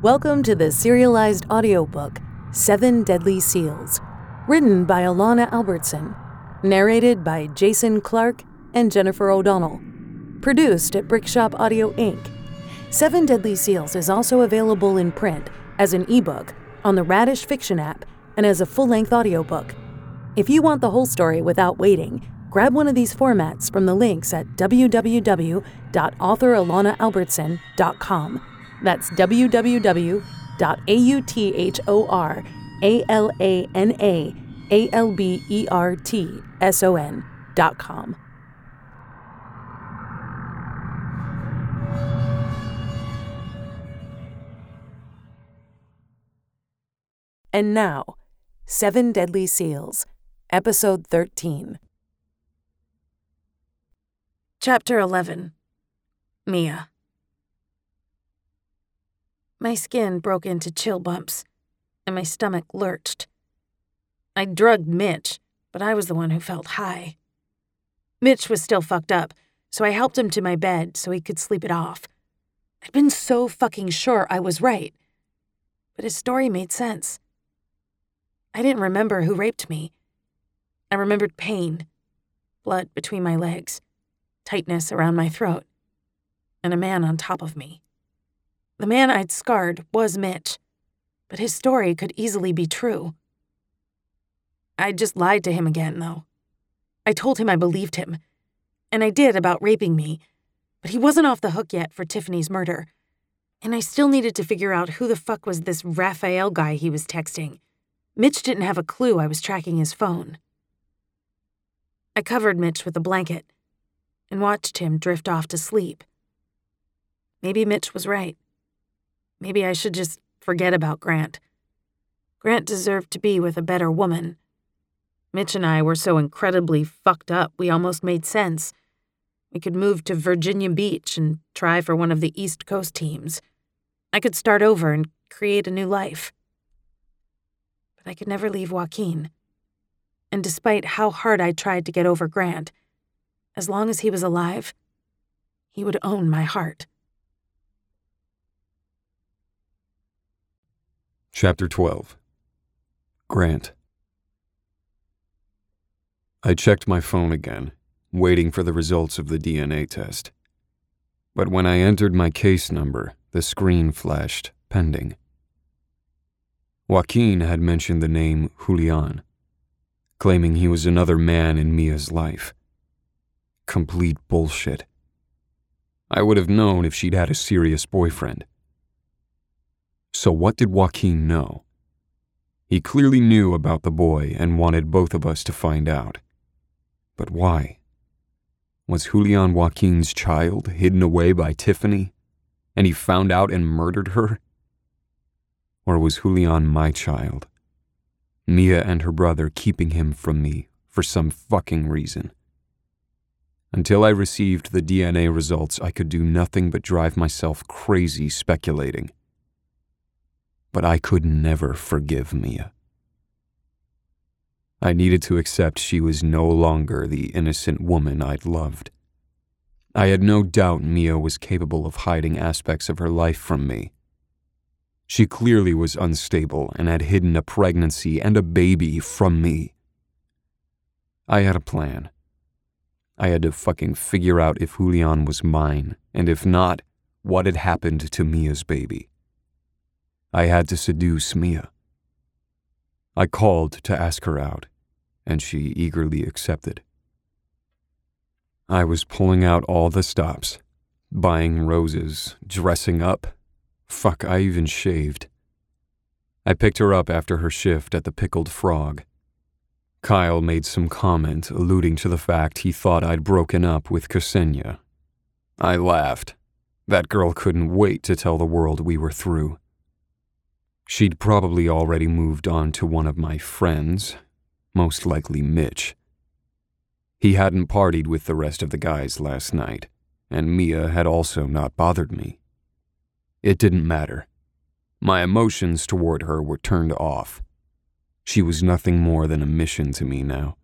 Welcome to the serialized audiobook, Seven Deadly Seals, written by Alana Albertson, narrated by Jason Clark and Jennifer O'Donnell, produced at Brickshop Audio Inc. Seven Deadly Seals is also available in print as an ebook on the Radish Fiction app and as a full-length audiobook. If you want the whole story without waiting, grab one of these formats from the links at www.authoralanaalbertson.com. That's www.authoralanaalbertson.com. And now, Seven Deadly Seals, Episode 13. Chapter 11 Mia. My skin broke into chill bumps, and my stomach lurched. I drugged Mitch, but I was the one who felt high. Mitch was still fucked up, so I helped him to my bed so he could sleep it off. I'd been so fucking sure I was right. But his story made sense. I didn't remember who raped me. I remembered pain, blood between my legs, tightness around my throat, and a man on top of me. The man I'd scarred was Mitch, but his story could easily be true. I'd just lied to him again, though. I told him I believed him, and I did about raping me, but he wasn't off the hook yet for Tiffany's murder, and I still needed to figure out who the fuck was this Raphael guy he was texting. Mitch didn't have a clue I was tracking his phone. I covered Mitch with a blanket and watched him drift off to sleep. Maybe Mitch was right. Maybe I should just forget about Grant. Grant deserved to be with a better woman. Mitch and I were so incredibly fucked up, we almost made sense. We could move to Virginia Beach and try for one of the East Coast teams. I could start over and create a new life. But I could never leave Joaquin. And despite how hard I tried to get over Grant, as long as he was alive, he would own my heart. Chapter 12 Grant. I checked my phone again, waiting for the results of the DNA test. But when I entered my case number, the screen flashed pending. Joaquin had mentioned the name Julian, claiming he was another man in Mia's life. Complete bullshit. I would have known if she'd had a serious boyfriend. So, what did Joaquin know? He clearly knew about the boy and wanted both of us to find out. But why? Was Julian Joaquin's child hidden away by Tiffany, and he found out and murdered her? Or was Julian my child? Mia and her brother keeping him from me for some fucking reason. Until I received the DNA results, I could do nothing but drive myself crazy speculating but I could never forgive Mia. I needed to accept she was no longer the innocent woman I'd loved. I had no doubt Mia was capable of hiding aspects of her life from me. She clearly was unstable and had hidden a pregnancy and a baby from me. I had a plan. I had to fucking figure out if Julian was mine, and if not, what had happened to Mia's baby. I had to seduce Mia. I called to ask her out, and she eagerly accepted. I was pulling out all the stops, buying roses, dressing up. Fuck, I even shaved. I picked her up after her shift at the Pickled Frog. Kyle made some comment alluding to the fact he thought I'd broken up with Ksenia. I laughed. That girl couldn't wait to tell the world we were through. She'd probably already moved on to one of my friends, most likely Mitch. He hadn't partied with the rest of the guys last night, and Mia had also not bothered me. It didn't matter. My emotions toward her were turned off. She was nothing more than a mission to me now.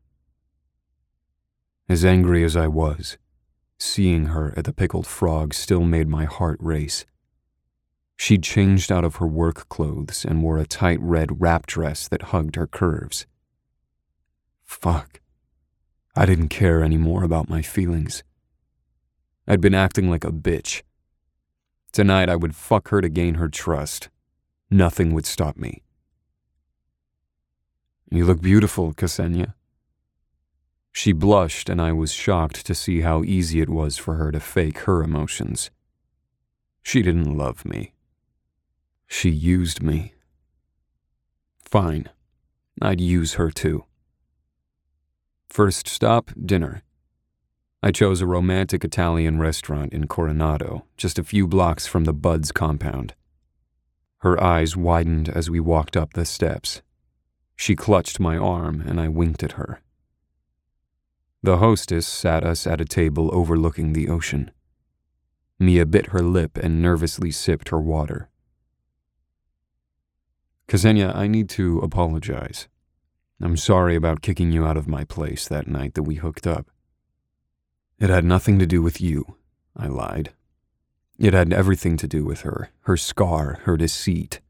As angry as I was, seeing her at the pickled frog still made my heart race. She'd changed out of her work clothes and wore a tight red wrap dress that hugged her curves. Fuck. I didn't care anymore about my feelings. I'd been acting like a bitch. Tonight I would fuck her to gain her trust. Nothing would stop me. You look beautiful, Ksenia. She blushed, and I was shocked to see how easy it was for her to fake her emotions. She didn't love me. She used me. Fine. I'd use her too. First stop, dinner. I chose a romantic Italian restaurant in Coronado, just a few blocks from the BUD/S compound. Her eyes widened as we walked up the steps. She clutched my arm, and I winked at her. The hostess sat us at a table overlooking the ocean. Mia bit her lip and nervously sipped her water. Ksenia, I need to apologize. I'm sorry about kicking you out of my place that night that we hooked up. It had nothing to do with you, I lied. It had everything to do with her, her scar, her deceit.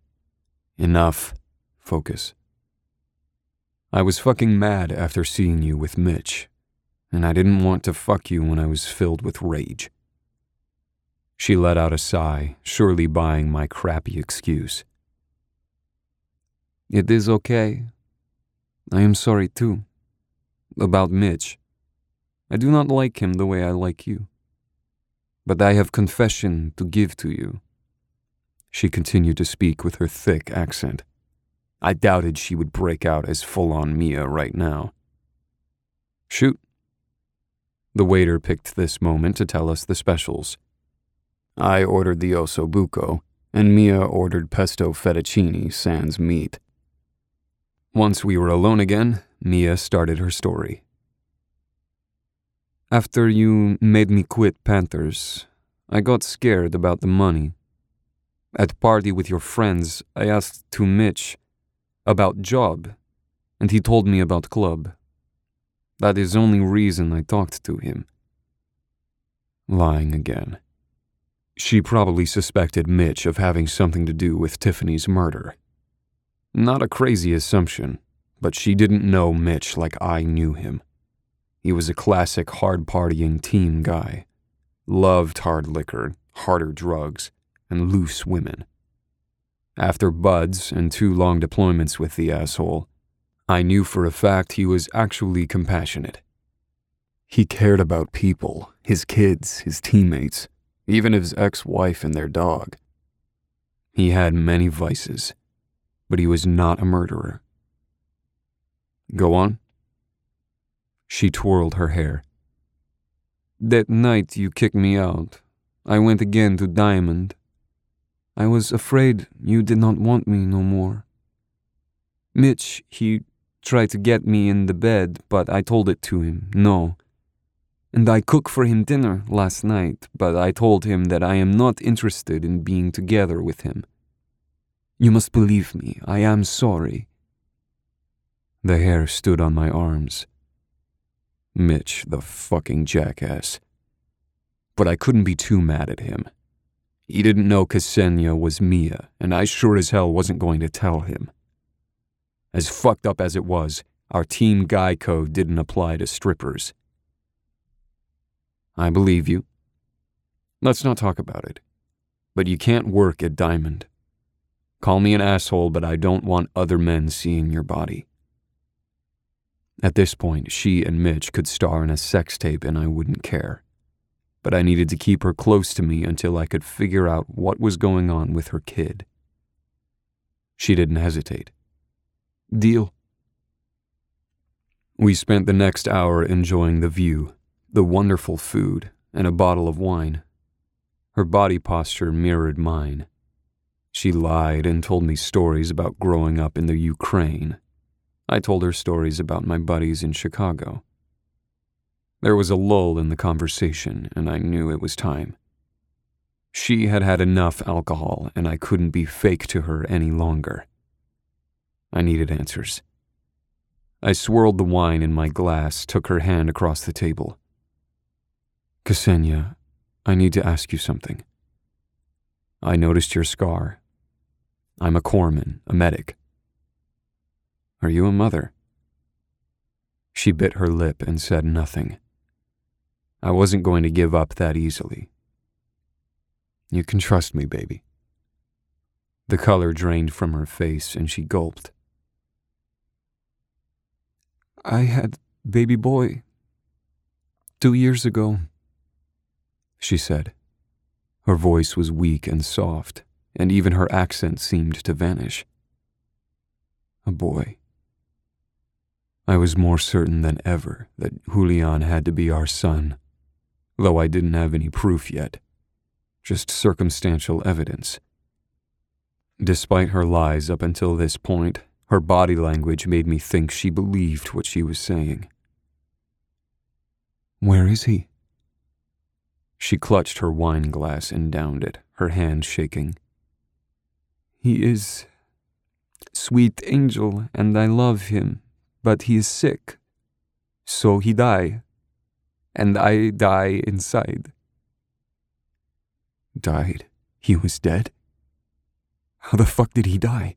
Enough. Focus. I was fucking mad after seeing you with Mitch, and I didn't want to fuck you when I was filled with rage. She let out a sigh, surely buying my crappy excuse. It is okay. I am sorry too. About Mitch. I do not like him the way I like you. But I have confession to give to you. She continued to speak with her thick accent. I doubted she would break out as full on Mia right now. Shoot. The waiter picked this moment to tell us the specials. I ordered the osso buco, and Mia ordered pesto fettuccine sans meat. Once we were alone again, Mia started her story. After you made me quit Panthers, I got scared about the money. At party with your friends, I asked to Mitch about job, and he told me about club. That is only reason I talked to him. Lying again. She probably suspected Mitch of having something to do with Tiffany's murder. Not a crazy assumption, but she didn't know Mitch like I knew him. He was a classic hard partying team guy. Loved hard liquor, harder drugs, and loose women. After BUD/S and two long deployments with the asshole, I knew for a fact he was actually compassionate. He cared about people, his kids, his teammates, even his ex wife and their dog. He had many vices, but he was not a murderer. Go on. She twirled her hair. That night you kicked me out. I went again to Diamond. I was afraid you did not want me no more. Mitch, he tried to get me in the bed, but I told it to him, no. And I cooked for him dinner last night, but I told him that I am not interested in being together with him. You must believe me, I am sorry. The hair stood on my arms. Mitch, the fucking jackass. But I couldn't be too mad at him. He didn't know Ksenia was Mia, and I sure as hell wasn't going to tell him. As fucked up as it was, our team guy code didn't apply to strippers. I believe you. Let's not talk about it. But you can't work at Diamond. Call me an asshole, but I don't want other men seeing your body. At this point, she and Mitch could star in a sex tape and I wouldn't care but I needed to keep her close to me until I could figure out what was going on with her kid. She didn't hesitate. Deal. We spent the next hour enjoying the view, the wonderful food, and a bottle of wine. Her body posture mirrored mine. She lied and told me stories about growing up in the Ukraine. I told her stories about my buddies in Chicago. There was a lull in the conversation, and I knew it was time. She had had enough alcohol, and I couldn't be fake to her any longer. I needed answers. I swirled the wine in my glass, took her hand across the table. Ksenia, I need to ask you something. I noticed your scar. I'm a corpsman, a medic. Are you a mother? She bit her lip and said nothing. I wasn't going to give up that easily. You can trust me, baby. The color drained from her face and she gulped. I had baby boy two years ago, she said. Her voice was weak and soft, and even her accent seemed to vanish. A boy. I was more certain than ever that Julian had to be our son, though I didn't have any proof yet, just circumstantial evidence. Despite her lies up until this point, her body language made me think she believed what she was saying. Where is he? She clutched her wine glass and downed it, her hand shaking. He is sweet angel, and I love him, but he is sick. So he die, and I die inside. Died? He was dead? How the fuck did he die?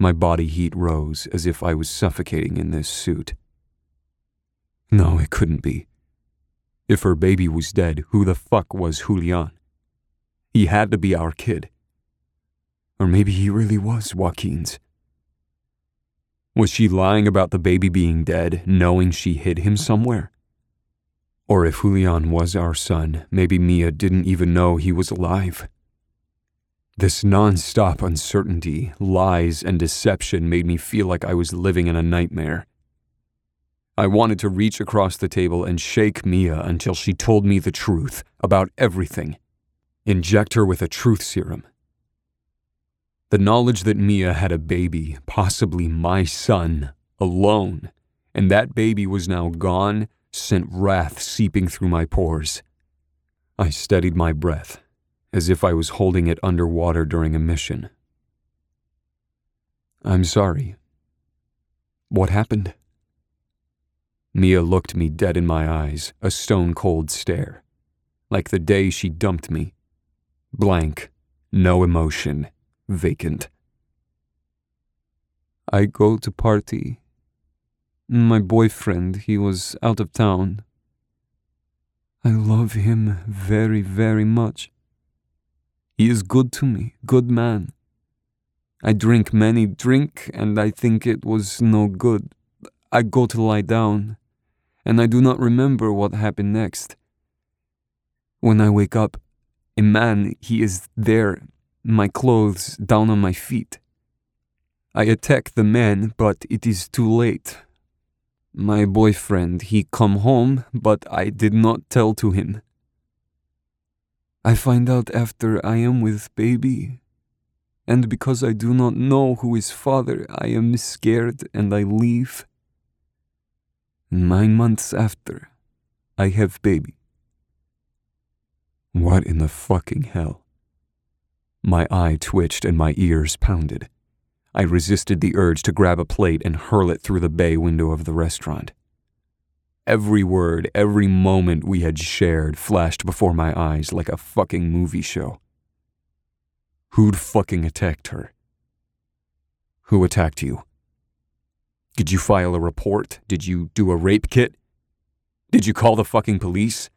My body heat rose as if I was suffocating in this suit. No, it couldn't be. If her baby was dead, who the fuck was Julian? He had to be our kid. Or maybe he really was Joaquin's. Was she lying about the baby being dead, knowing she hid him somewhere? Or if Julian was our son, maybe Mia didn't even know he was alive. This non-stop uncertainty, lies, and deception made me feel like I was living in a nightmare. I wanted to reach across the table and shake Mia until she told me the truth about everything. Inject her with a truth serum. The knowledge that Mia had a baby, possibly my son, alone, and that baby was now gone, sent wrath seeping through my pores. I steadied my breath, as if I was holding it underwater during a mission. I'm sorry. What happened? Mia looked me dead in my eyes, a stone cold stare. Like the day she dumped me. Blank, no emotion, vacant. I go to party. My boyfriend, he was out of town. I love him very, very much. He is good to me, good man. I drink many drink, and I think it was no good. I go to lie down and I do not remember what happened next. When I wake up, a man, he is there, my clothes down on my feet. I attack the man, but it is too late. My boyfriend, he come home, but I did not tell to him. I find out after I am with baby. And because I do not know who is father, I am scared and I leave. Nine months after, I have baby. What in the fucking hell? My eye twitched and my ears pounded. I resisted the urge to grab a plate and hurl it through the bay window of the restaurant. Every word, every moment we had shared flashed before my eyes like a fucking movie show. Who'd fucking attacked her? Who attacked you? Did you file a report? Did you do a rape kit? Did you call the fucking police?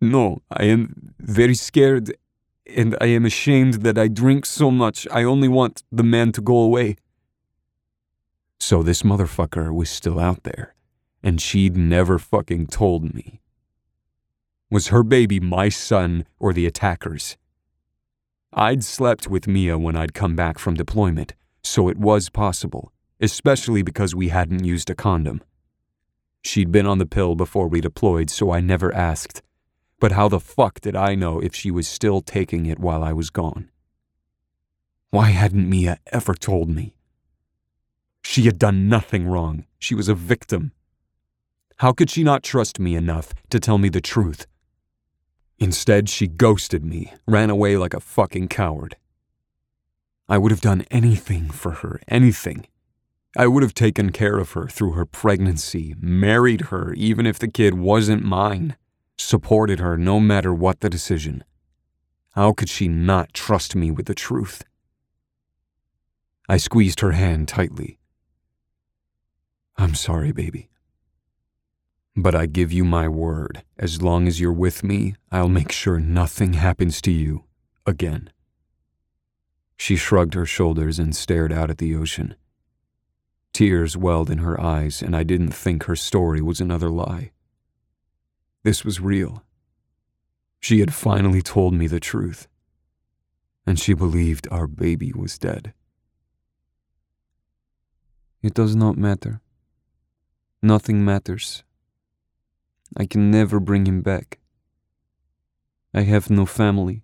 No, I am very scared and I am ashamed that I drink so much. I only want the man to go away. So this motherfucker was still out there, and she'd never fucking told me. Was her baby my son or the attacker's? I'd slept with Mia when I'd come back from deployment, so it was possible especially because we hadn't used a condom. She'd been on the pill before we deployed, so I never asked. But how the fuck did I know if she was still taking it while I was gone? Why hadn't Mia ever told me? She had done nothing wrong. She was a victim. How could she not trust me enough to tell me the truth? Instead, she ghosted me, ran away like a fucking coward. I would have done anything for her, anything. I would have taken care of her through her pregnancy, married her even if the kid wasn't mine, supported her no matter what the decision. How could she not trust me with the truth? I squeezed her hand tightly. I'm sorry, baby. But I give you my word, as long as you're with me, I'll make sure nothing happens to you again. She shrugged her shoulders and stared out at the ocean. Tears welled in her eyes, and I didn't think her story was another lie. This was real. She had finally told me the truth, and she believed our baby was dead. It does not matter. Nothing matters. I can never bring him back. I have no family.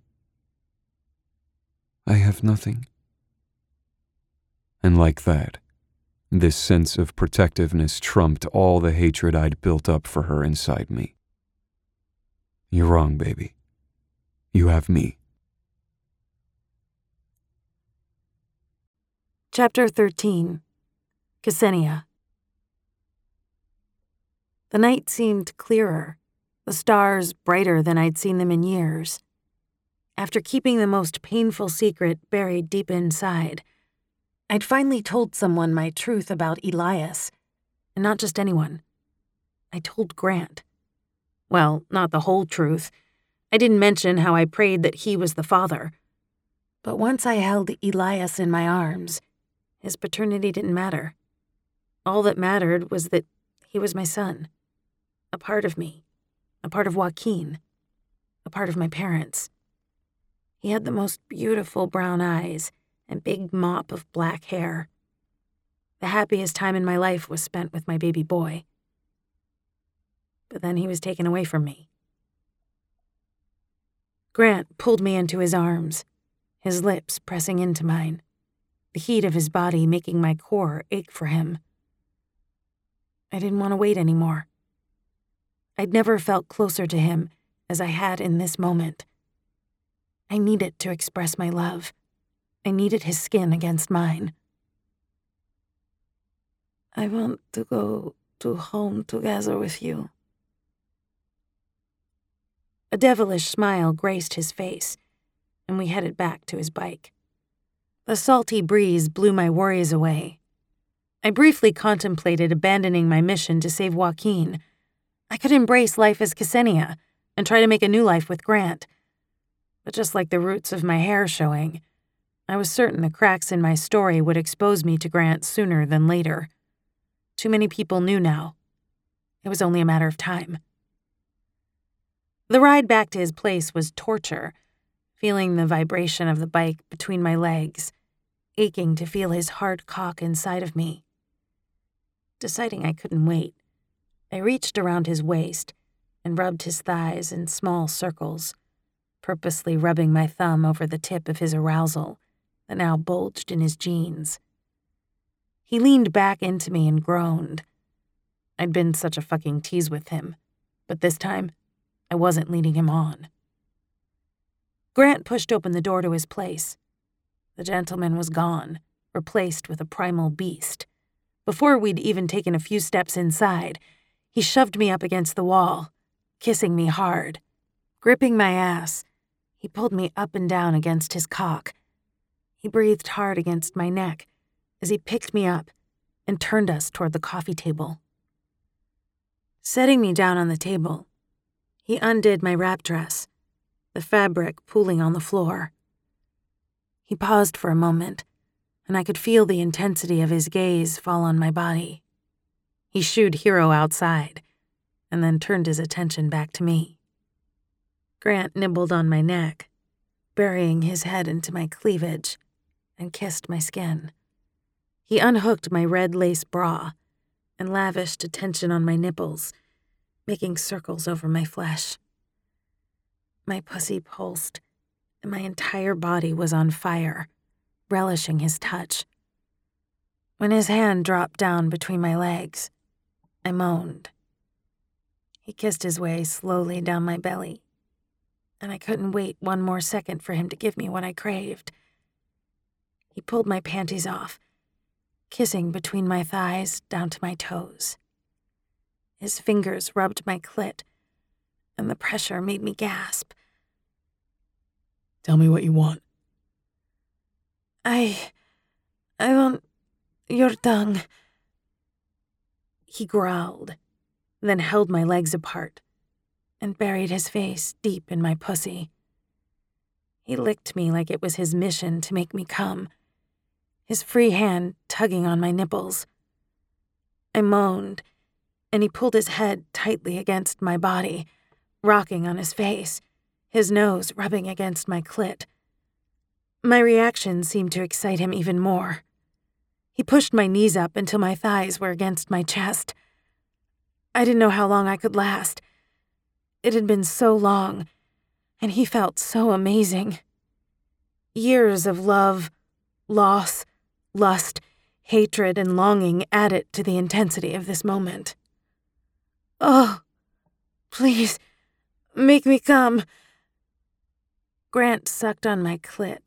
I have nothing. And like that, this sense of protectiveness trumped all the hatred I'd built up for her inside me. You're wrong, baby. You have me. Chapter 13 Ksenia The night seemed clearer, the stars brighter than I'd seen them in years. After keeping the most painful secret buried deep inside, I'd finally told someone my truth about Elias, and not just anyone. I told Grant. Well, not the whole truth. I didn't mention how I prayed that he was the father. But once I held Elias in my arms, his paternity didn't matter. All that mattered was that he was my son, a part of me, a part of Joaquin, a part of my parents. He had the most beautiful brown eyes and big mop of black hair. The happiest time in my life was spent with my baby boy. But then he was taken away from me. Grant pulled me into his arms, his lips pressing into mine, the heat of his body making my core ache for him. I didn't want to wait anymore. I'd never felt closer to him as I had in this moment. I needed to express my love. I needed his skin against mine. I want to go to home together with you. A devilish smile graced his face, and we headed back to his bike. The salty breeze blew my worries away. I briefly contemplated abandoning my mission to save Joaquin. I could embrace life as Ksenia and try to make a new life with Grant. But just like the roots of my hair showing, I was certain the cracks in my story would expose me to Grant sooner than later. Too many people knew now. It was only a matter of time. The ride back to his place was torture, feeling the vibration of the bike between my legs, aching to feel his hard cock inside of me. Deciding I couldn't wait, I reached around his waist and rubbed his thighs in small circles purposely rubbing my thumb over the tip of his arousal that now bulged in his jeans. He leaned back into me and groaned. I'd been such a fucking tease with him, but this time, I wasn't leading him on. Grant pushed open the door to his place. The gentleman was gone, replaced with a primal beast. Before we'd even taken a few steps inside, he shoved me up against the wall, kissing me hard, gripping my ass, he pulled me up and down against his cock. He breathed hard against my neck as he picked me up and turned us toward the coffee table. Setting me down on the table, he undid my wrap dress, the fabric pooling on the floor. He paused for a moment, and I could feel the intensity of his gaze fall on my body. He shooed Hero outside, and then turned his attention back to me. Grant nibbled on my neck, burying his head into my cleavage, and kissed my skin. He unhooked my red lace bra and lavished attention on my nipples, making circles over my flesh. My pussy pulsed, and my entire body was on fire, relishing his touch. When his hand dropped down between my legs, I moaned. He kissed his way slowly down my belly, and I couldn't wait one more second for him to give me what I craved. He pulled my panties off, kissing between my thighs down to my toes. His fingers rubbed my clit, and the pressure made me gasp. Tell me what you want. I. I want your tongue. He growled, then held my legs apart and buried his face deep in my pussy. He licked me like it was his mission to make me come, his free hand tugging on my nipples. I moaned, and he pulled his head tightly against my body, rocking on his face, his nose rubbing against my clit. My reaction seemed to excite him even more. He pushed my knees up until my thighs were against my chest. I didn't know how long I could last. It had been so long, and he felt so amazing. Years of love, loss, lust, hatred, and longing added to the intensity of this moment. Oh, please, make me come. Grant sucked on my clit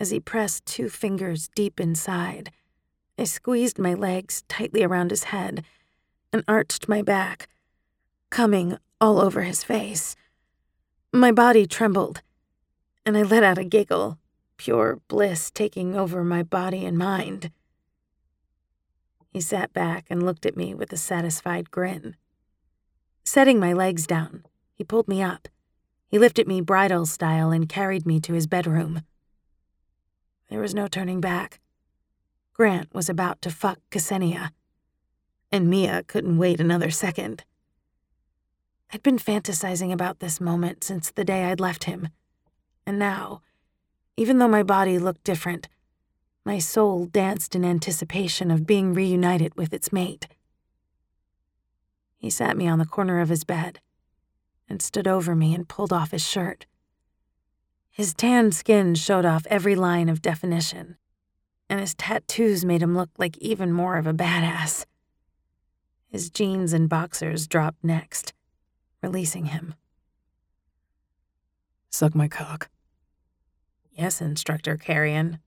as he pressed two fingers deep inside. I squeezed my legs tightly around his head and arched my back, coming all over his face. My body trembled, and I let out a giggle, pure bliss taking over my body and mind. He sat back and looked at me with a satisfied grin. Setting my legs down, he pulled me up. He lifted me bridal style and carried me to his bedroom. There was no turning back. Grant was about to fuck Ksenia, and Mia couldn't wait another second. I'd been fantasizing about this moment since the day I'd left him, and now, even though my body looked different, my soul danced in anticipation of being reunited with its mate. He sat me on the corner of his bed and stood over me and pulled off his shirt. His tanned skin showed off every line of definition, and his tattoos made him look like even more of a badass. His jeans and boxers dropped next, releasing him. Suck my cock. Yes, Instructor Carrion.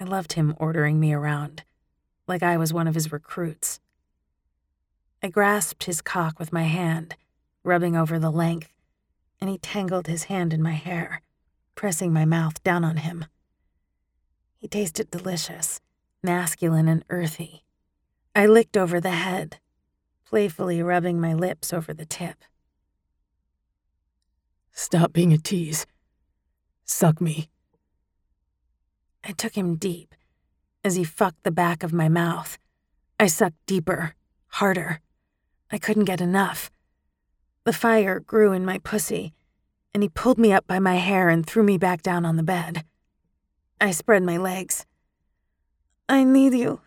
I loved him ordering me around, like I was one of his recruits. I grasped his cock with my hand, rubbing over the length, and he tangled his hand in my hair, pressing my mouth down on him. He tasted delicious, masculine and earthy. I licked over the head, playfully rubbing my lips over the tip. Stop being a tease. Suck me. I took him deep as he fucked the back of my mouth. I sucked deeper, harder. I couldn't get enough. The fire grew in my pussy, and he pulled me up by my hair and threw me back down on the bed. I spread my legs. I need you.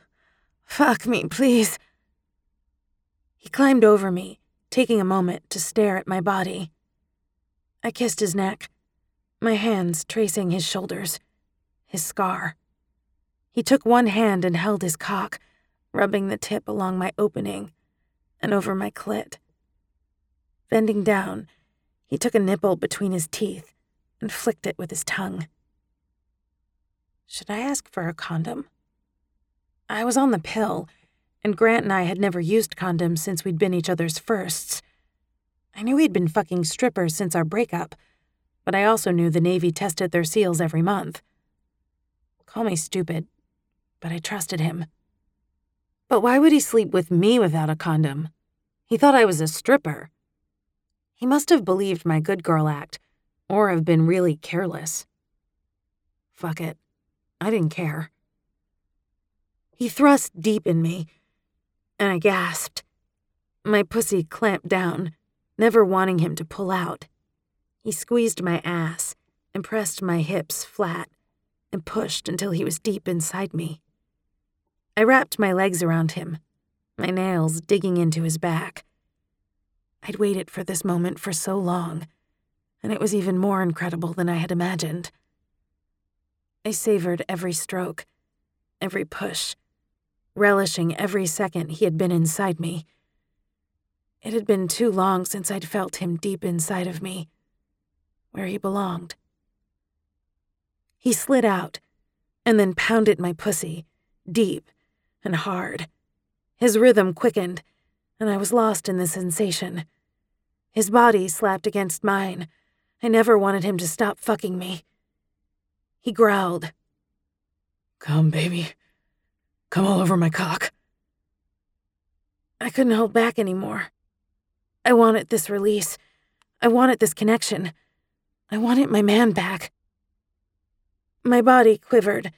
Fuck me, please. He climbed over me, taking a moment to stare at my body. I kissed his neck, my hands tracing his shoulders, his scar. He took one hand and held his cock, rubbing the tip along my opening and over my clit. Bending down, he took a nipple between his teeth and flicked it with his tongue. Should I ask for a condom? I was on the pill, and Grant and I had never used condoms since we'd been each other's firsts. I knew he'd been fucking strippers since our breakup, but I also knew the Navy tested their SEALs every month. Call me stupid, but I trusted him. But why would he sleep with me without a condom? He thought I was a stripper. He must have believed my good girl act, or have been really careless. Fuck it. I didn't care. He thrust deep in me, and I gasped. My pussy clamped down, never wanting him to pull out. He squeezed my ass and pressed my hips flat and pushed until he was deep inside me. I wrapped my legs around him, my nails digging into his back. I'd waited for this moment for so long, and it was even more incredible than I had imagined. I savored every stroke, every push, relishing every second he had been inside me. It had been too long since I'd felt him deep inside of me, where he belonged. He slid out and then pounded my pussy, deep and hard. His rhythm quickened, and I was lost in the sensation. His body slapped against mine. I never wanted him to stop fucking me. He growled. Come, baby. Come all over my cock. I couldn't hold back anymore. I wanted this release. I wanted this connection. I wanted my man back. My body quivered,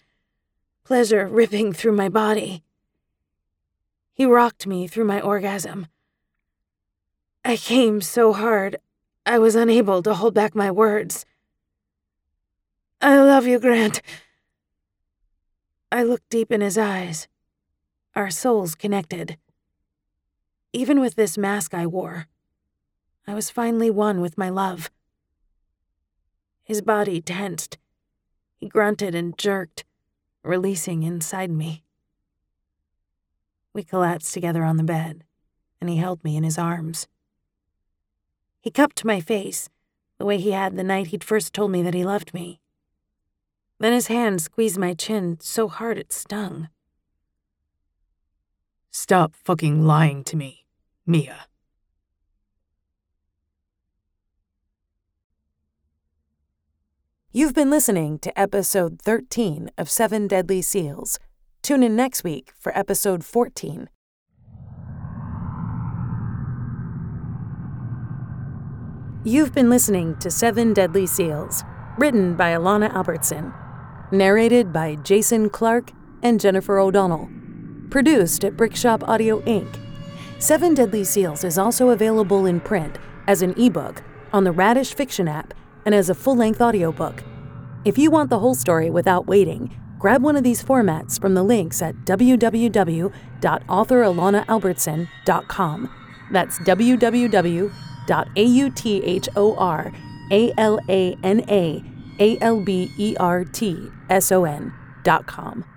pleasure ripping through my body. He rocked me through my orgasm. I came so hard, I was unable to hold back my words. I love you, Grant. I looked deep in his eyes. Our souls connected. Even with this mask I wore, I was finally one with my love. His body tensed. He grunted and jerked, releasing inside me. We collapsed together on the bed, and he held me in his arms. He cupped my face, the way he had the night he'd first told me that he loved me. Then his hand squeezed my chin so hard it stung. Stop fucking lying to me, Mia. You've been listening to episode 13 of Seven Deadly Seals. Tune in next week for episode 14. You've been listening to Seven Deadly Seals, written by Alana Albertson, narrated by Jason Clark and Jennifer O'Donnell, produced at Brickshop Audio Inc. Seven Deadly Seals is also available in print as an ebook on the Radish Fiction app and as a full length audiobook. If you want the whole story without waiting, grab one of these formats from the links at www.authoralanaalbertson.com. That's www.authoralanaalbertson.com.